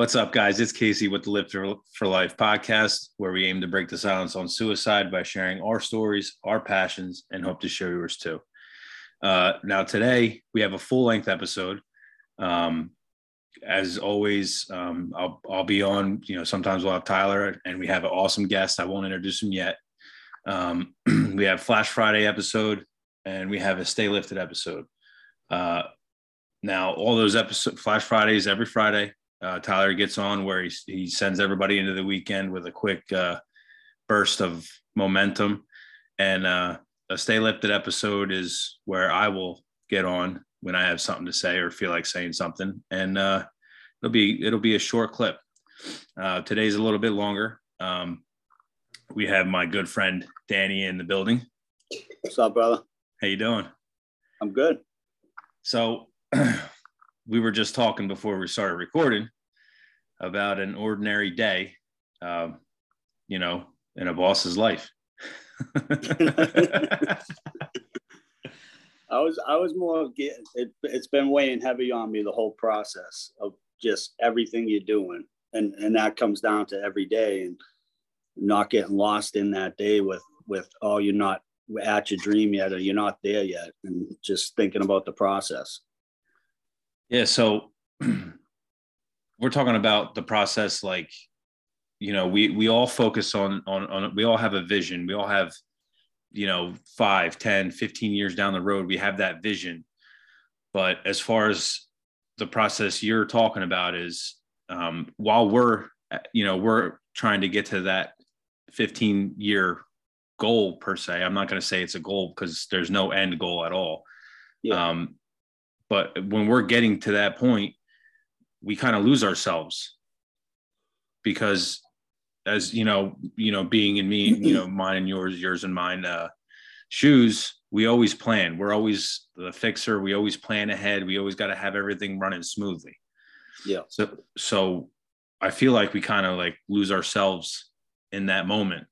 What's up, guys? It's Casey with the Lifted for Life podcast, where we aim to break the silence on suicide by sharing our stories, our passions, and hope to share yours too. Uh, now, today we have a full length episode. Um, as always, um, I'll, I'll be on, you know, sometimes we'll have Tyler and we have an awesome guest. I won't introduce him yet. Um, we have Flash Friday episode and we have a Stay Lifted episode. Uh, now, all those episodes, Flash Fridays every Friday uh, Tyler gets on where he, he sends everybody into the weekend with a quick uh, burst of momentum. And uh, a Stay Lifted episode is where I will get on when I have something to say or feel like saying something. And uh, it'll be it'll be a short clip. Uh, today's a little bit longer. Um, we have my good friend Danny in the building. What's up, brother? How you doing? I'm good. So we were just talking before we started recording about an ordinary day, um, you know, in a boss's life. I was I was more it, it's been weighing heavy on me the whole process of just everything you're doing and and that comes down to every day and not getting lost in that day with with oh you're not at your dream yet or you're not there yet and just thinking about the process yeah. So we're talking about the process like, you know, we we all focus on on on we all have a vision. We all have, you know, 5, 10, 15 years down the road, we have that vision. But as far as the process you're talking about is um, while we're you know we're trying to get to that 15 year goal per se i'm not going to say it's a goal because there's no end goal at all yeah. um, but when we're getting to that point, we kind of lose ourselves because as you know, you know, being in me, you know, mine and yours, yours and mine, uh, shoes, we always plan. We're always the fixer. We always plan ahead. We always got to have everything running smoothly. Yeah. So, so I feel like we kind of like lose ourselves in that moment.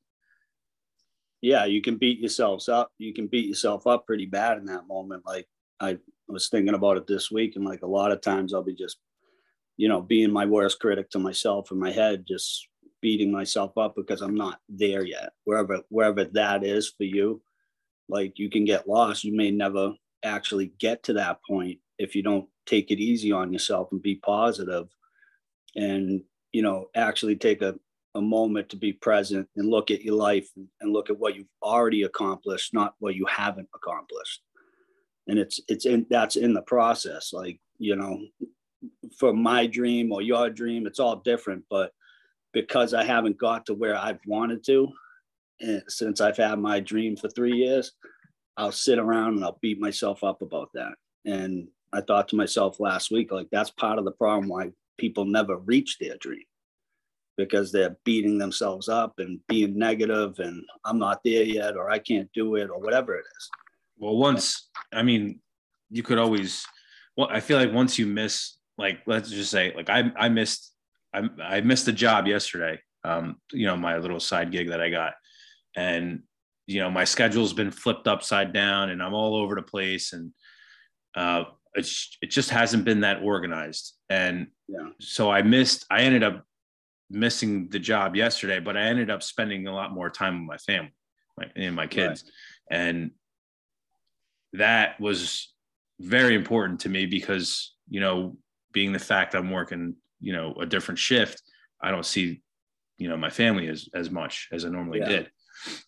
Yeah, you can beat yourselves up. You can beat yourself up pretty bad in that moment. Like I was thinking about it this week, and like a lot of times I'll be just, you know, being my worst critic to myself in my head, just beating myself up because I'm not there yet. Wherever wherever that is for you, like you can get lost. You may never actually get to that point if you don't take it easy on yourself and be positive and you know actually take a, a moment to be present and look at your life and look at what you've already accomplished not what you haven't accomplished and it's it's in that's in the process like you know for my dream or your dream it's all different but because i haven't got to where i've wanted to and since i've had my dream for three years i'll sit around and i'll beat myself up about that. And i thought to myself last week like that's part of the problem why people never reach their dream because they're beating themselves up and being negative and i'm not there yet or i can't do it or whatever it is well, once I mean, you could always. Well, I feel like once you miss, like, let's just say, like I I missed I I missed a job yesterday. Um, you know, my little side gig that I got, and you know, my schedule's been flipped upside down, and I'm all over the place, and uh, it's it just hasn't been that organized, and yeah. so I missed. I ended up missing the job yesterday, but I ended up spending a lot more time with my family my, and my kids, right. and that was very important to me because you know being the fact i'm working you know a different shift i don't see you know my family as as much as i normally yeah. did.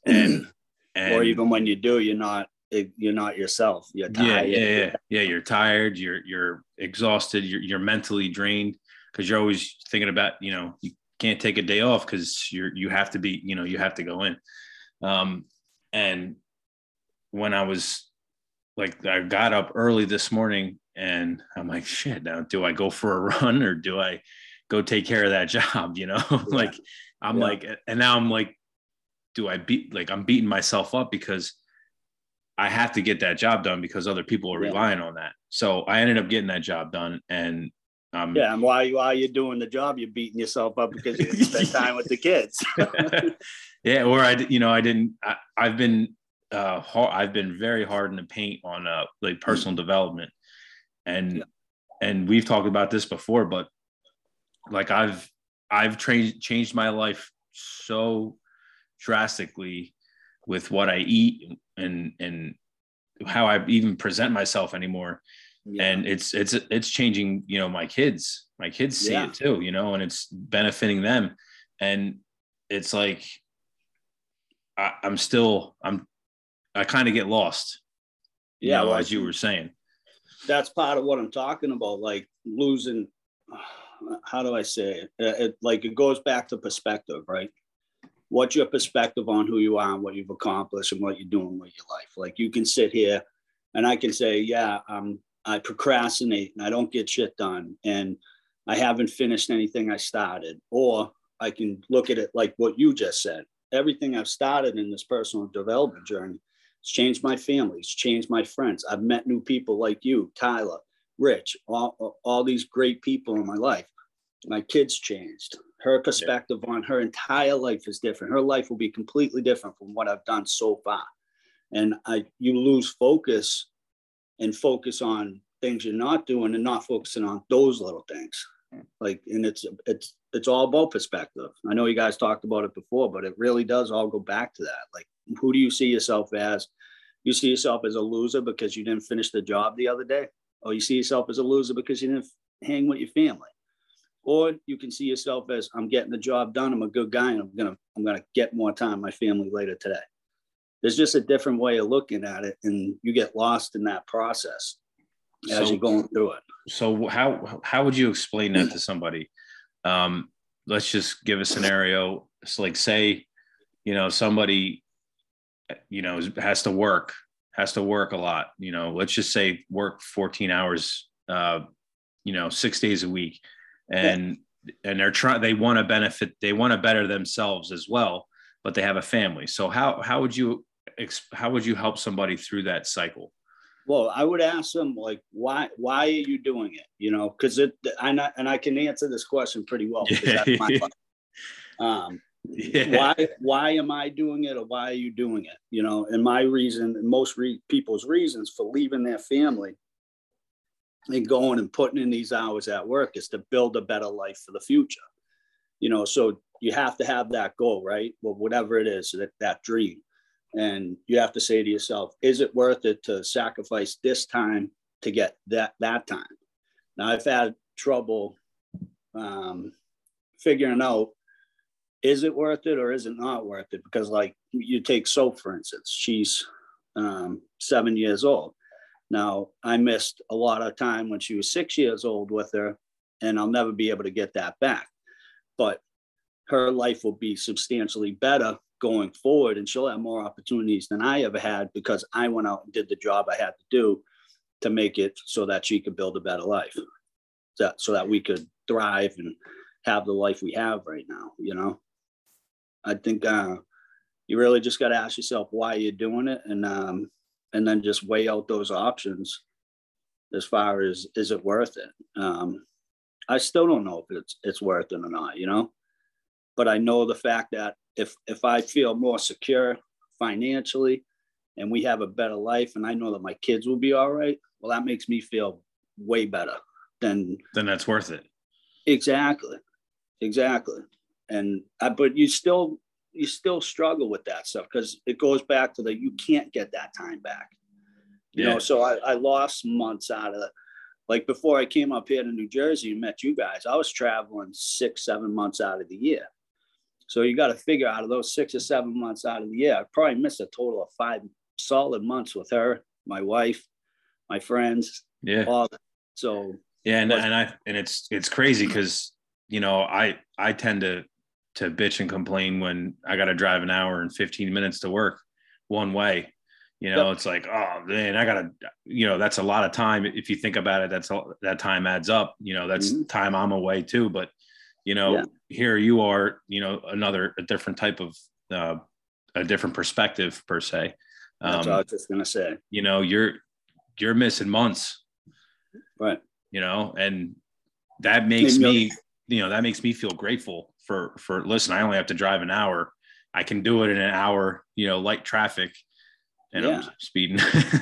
And, and or even when you do you're not you're not yourself. You're tired. yeah yeah yeah, yeah you're tired. You're you're exhausted. You're, you're mentally drained because you're always thinking about you know you can't take a day off because you're you have to be you know you have to go in. Um and when i was like I got up early this morning and I'm like, shit, now do I go for a run or do I go take care of that job? You know, yeah. like I'm yeah. like, and now I'm like, do I beat like I'm beating myself up because I have to get that job done because other people are yeah. relying on that. So I ended up getting that job done and um, yeah, and while you while you're doing the job, you're beating yourself up because you didn't spend time with the kids. yeah, or I, you know, I didn't. I, I've been uh, hard, I've been very hard in the paint on uh, like personal development, and yeah. and we've talked about this before, but like I've I've changed changed my life so drastically with what I eat and and how I even present myself anymore. Yeah. And it's it's it's changing, you know, my kids. My kids see yeah. it too, you know, and it's benefiting them. And it's like I, am still I'm I kind of get lost. yeah, know, well, as you were saying. That's part of what I'm talking about, like losing. How do I say it? it? Like it goes back to perspective, right? What's your perspective on who you are and what you've accomplished and what you're doing with your life? Like you can sit here, and I can say, yeah, um, I procrastinate and I don't get shit done, and I haven't finished anything I started, or I can look at it like what you just said everything I've started in this personal development journey. It's changed my family. It's changed my friends. I've met new people like you, Tyler, Rich, all, all these great people in my life. My kids changed. Her perspective yeah. on her entire life is different. Her life will be completely different from what I've done so far. And I, you lose focus and focus on things you're not doing and not focusing on those little things. Hmm. Like, and it's it's it's all about perspective. I know you guys talked about it before, but it really does all go back to that. Like, who do you see yourself as? You see yourself as a loser because you didn't finish the job the other day, or you see yourself as a loser because you didn't hang with your family, or you can see yourself as I'm getting the job done. I'm a good guy, and I'm gonna I'm gonna get more time with my family later today. There's just a different way of looking at it, and you get lost in that process as so, you're going through it. So how how would you explain that to somebody? Um, let's just give a scenario. It's like say, you know, somebody, you know, has to work, has to work a lot. You know, let's just say work 14 hours, uh, you know, six days a week, and yeah. and they're trying. They want to benefit. They want to better themselves as well, but they have a family. So how how would you how would you help somebody through that cycle? Well i would ask them like why why are you doing it? You know because it i not and i can answer this question pretty well um, yeah. why why am i doing it or why are you doing it? You know and my reason and most re- people's reasons for leaving their family and going and putting in these hours at work is to build a better life for the future. You know so you have to have that goal right? Well whatever it is that, that dream and you have to say to yourself is it worth it to sacrifice this time to get that that time? Now i've had trouble um, figuring out is it worth it or is it not worth it? Because like you take soap for instance she's um, seven years old. Now i missed a lot of time when she was six years old with her and i'll never be able to get that back. But her life will be substantially better going forward and she'll have more opportunities than I ever had because I went out and did the job I had to do to make it so that she could build a better life. So, so that we could thrive and have the life we have right now, you know. I think uh, you really just got to ask yourself why you're doing it and um, and then just weigh out those options as far as is it worth it. Um, I still don't know if it's it's worth it or not, you know. But I know the fact that if if I feel more secure financially and we have a better life and I know that my kids will be all right, well, that makes me feel way better than then that's worth it. Exactly. Exactly. And I, but you still you still struggle with that stuff because it goes back to the you can't get that time back. You yeah. know, so I, I lost months out of it. Like before I came up here to New Jersey and met you guys, I was traveling six, seven months out of the year. So you got to figure out of those six or seven months out of the year, I probably missed a total of five solid months with her, my wife, my friends. Yeah. All that. So yeah, and, and I and it's it's crazy because you know I I tend to to bitch and complain when I got to drive an hour and 15 minutes to work one way. You know, yep. it's like, oh man, I gotta, you know, that's a lot of time. If you think about it, that's all that time adds up. You know, that's mm-hmm. time I'm away too. But you know, yeah here you are, you know, another a different type of uh, a different perspective per se. Um, That's what I was just gonna say. You know, you're you're missing months, right? You know, and that makes me, you know, that makes me feel grateful for for. Listen, I only have to drive an hour. I can do it in an hour. You know, light traffic. And yeah. I'm speeding.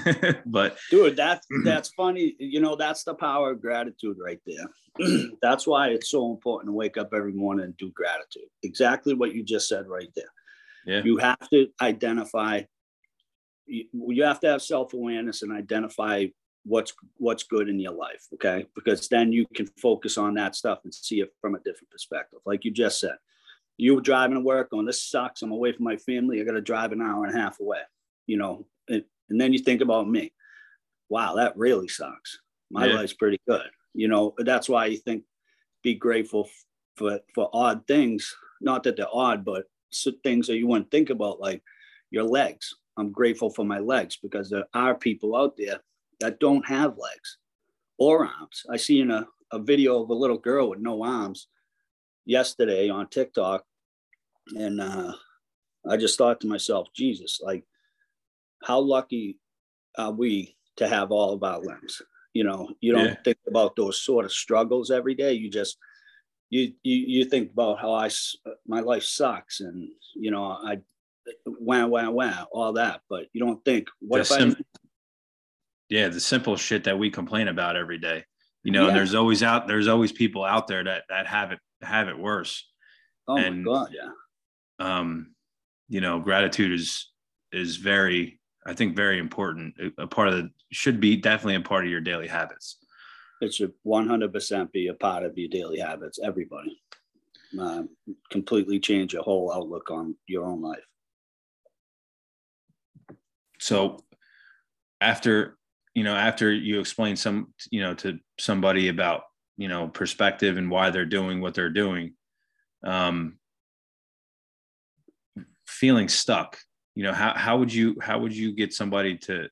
but dude, that's that's funny. You know, that's the power of gratitude right there. that's why it's so important to wake up every morning and do gratitude. Exactly what you just said right there. Yeah. You have to identify. You, you have to have self awareness and identify what's what's good in your life. Okay, because then you can focus on that stuff and see it from a different perspective. Like you just said, you were driving to work on this sucks. I'm away from my family. I got to drive an hour and a half away you know, and, and then you think about me. Wow, that really sucks. My yeah. life's pretty good. You know, that's why you think be grateful for for odd things. Not that they're odd, but things that you wouldn't think about, like your legs. I'm grateful for my legs because there are people out there that don't have legs or arms. I see in a, a video of a little girl with no arms yesterday on TikTok. And uh, I just thought to myself, Jesus, like how lucky are we to have all of our limbs? You know, you don't yeah. think about those sort of struggles every day. You just you you you think about how I my life sucks and you know I wah wah wah all that, but you don't think what the if sim- I yeah the simple shit that we complain about every day. You know, yeah. there's always out there's always people out there that that have it have it worse. Oh and, my god, yeah. Um, you know, gratitude is is very I think very important. A part of the should be definitely a part of your daily habits. It should 100% be a part of your daily habits. Everybody, uh, completely change your whole outlook on your own life. So, after you know, after you explain some, you know, to somebody about you know perspective and why they're doing what they're doing, um, feeling stuck you know how, how would you how would you get somebody to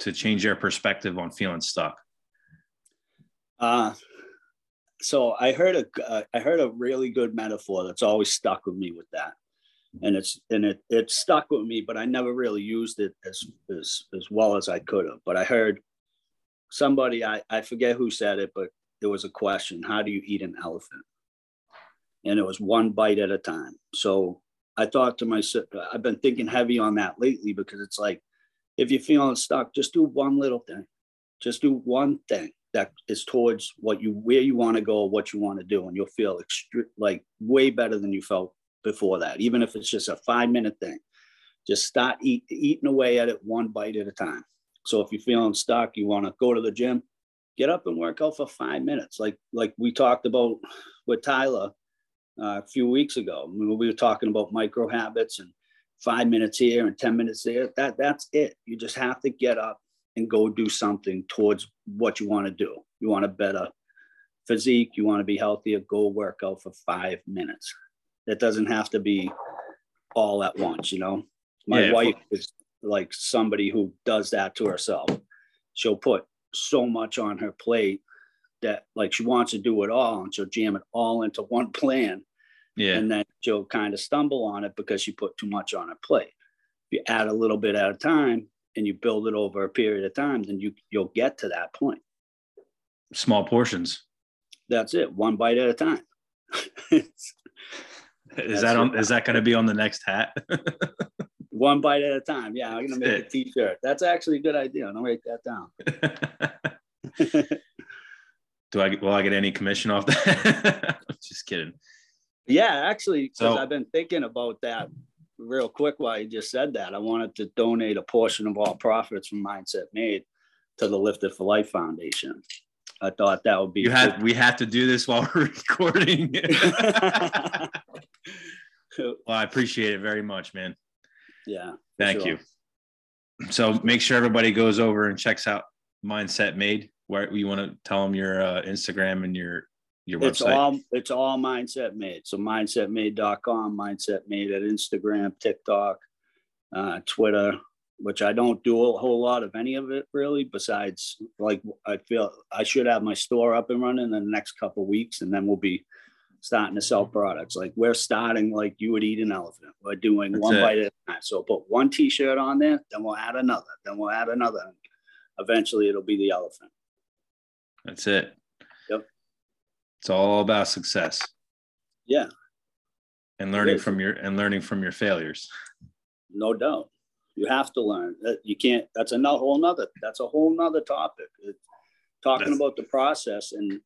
to change their perspective on feeling stuck? Uh so i heard a uh, I heard a really good metaphor that's always stuck with me with that. And it's and it it stuck with me but i never really used it as as as well as i could have. But i heard somebody i i forget who said it but there was a question how do you eat an elephant? And it was one bite at a time. So I thought to myself, I've been thinking heavy on that lately because it's like, if you're feeling stuck, just do one little thing. Just do one thing that is towards what you, where you want to go, what you want to do, and you'll feel extre- like way better than you felt before that. Even if it's just a five minute thing, just start eat, eating away at it one bite at a time. So if you're feeling stuck, you want to go to the gym, get up and work out for five minutes. Like like we talked about with Tyler, uh, a few weeks ago. we were talking about micro habits and five minutes here and 10 minutes there. That that's it. You just have to get up and go do something towards what you want to do. You want a better physique, you want to be healthier, go work out for five minutes. It doesn't have to be all at once, you know. My yeah, wife is like somebody who does that to herself. She'll put so much on her plate that like she wants to do it all and she'll jam it all into one plan yeah. And then she'll kind of stumble on it because she put too much on her plate. If you add a little bit at a time and you build it over a period of time, then you you'll get to that point. Small portions. That's it. One bite at a time. is that on is that going to be on the next hat? one bite at a time. Yeah, I'm gonna make a t-shirt. That's actually a good idea. I'll write that down. Do I will I get any commission off that? Just kidding. Yeah, actually, so, I've been thinking about that real quick while you just said that. I wanted to donate a portion of all profits from Mindset Made to the Lifted for Life Foundation. I thought that would be. You had we have to do this while we're recording. well, I appreciate it very much, man. Yeah. Thank sure. you. So make sure everybody goes over and checks out Mindset Made. Where you want to tell them your uh, Instagram and your your it's website? all it's all mindset made. So mindsetmade.com, mindset made at Instagram, TikTok, uh, Twitter, which I don't do a whole lot of any of it really. Besides, like I feel I should have my store up and running in the next couple weeks, and then we'll be starting to sell products. Like we're starting like you would eat an elephant. We're doing That's one it. bite at a time. So put one T-shirt on there, then we'll add another, then we'll add another. Eventually, it'll be the elephant. That's it. Yep. It's all about success. Yeah. And learning from your and learning from your failures. No doubt. You have to learn that you can't. That's a whole nother. That's a whole nother topic. It's talking That's- about the process and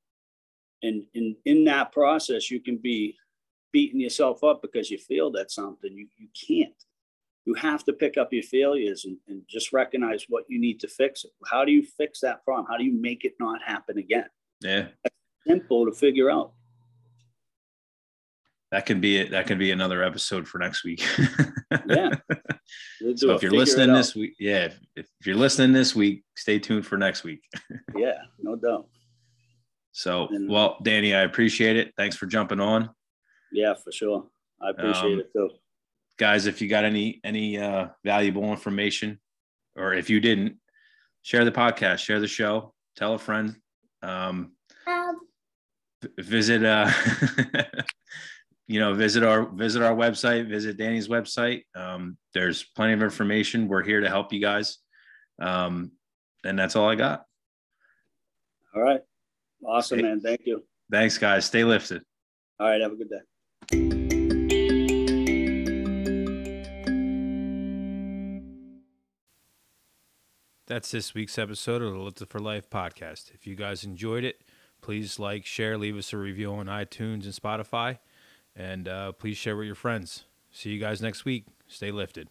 and in in that process, you can be beating yourself up because you failed at something. You you can't. You have to pick up your failures and, and just recognize what you need to fix. How do you fix that problem? How do you make it not happen again? Yeah, Simple to figure out. that could be it. That could be another episode for next week. Yeah. So if you're listening this week, yeah, if, if you're listening this week, stay tuned for next week. yeah, no doubt. So, And- well, Danny, I appreciate it. Thanks for jumping on. Yeah, for sure. I appreciate Um, it too. Guys if you got any any uh valuable information or if you didn't share the podcast share the show tell a friend um v- visit uh you know visit our visit our website visit danny's website um there's plenty of information we're here to help you guys um and that's all i got All right. Awesome, Hey. man. Thank you. thanks guys stay lifted All right. Have a good day. That's this week's episode of the Lifted for Life podcast. If you guys enjoyed it, please like, share, leave us a review on iTunes and Spotify, and uh, please share with your friends. See you guys next week. Stay lifted.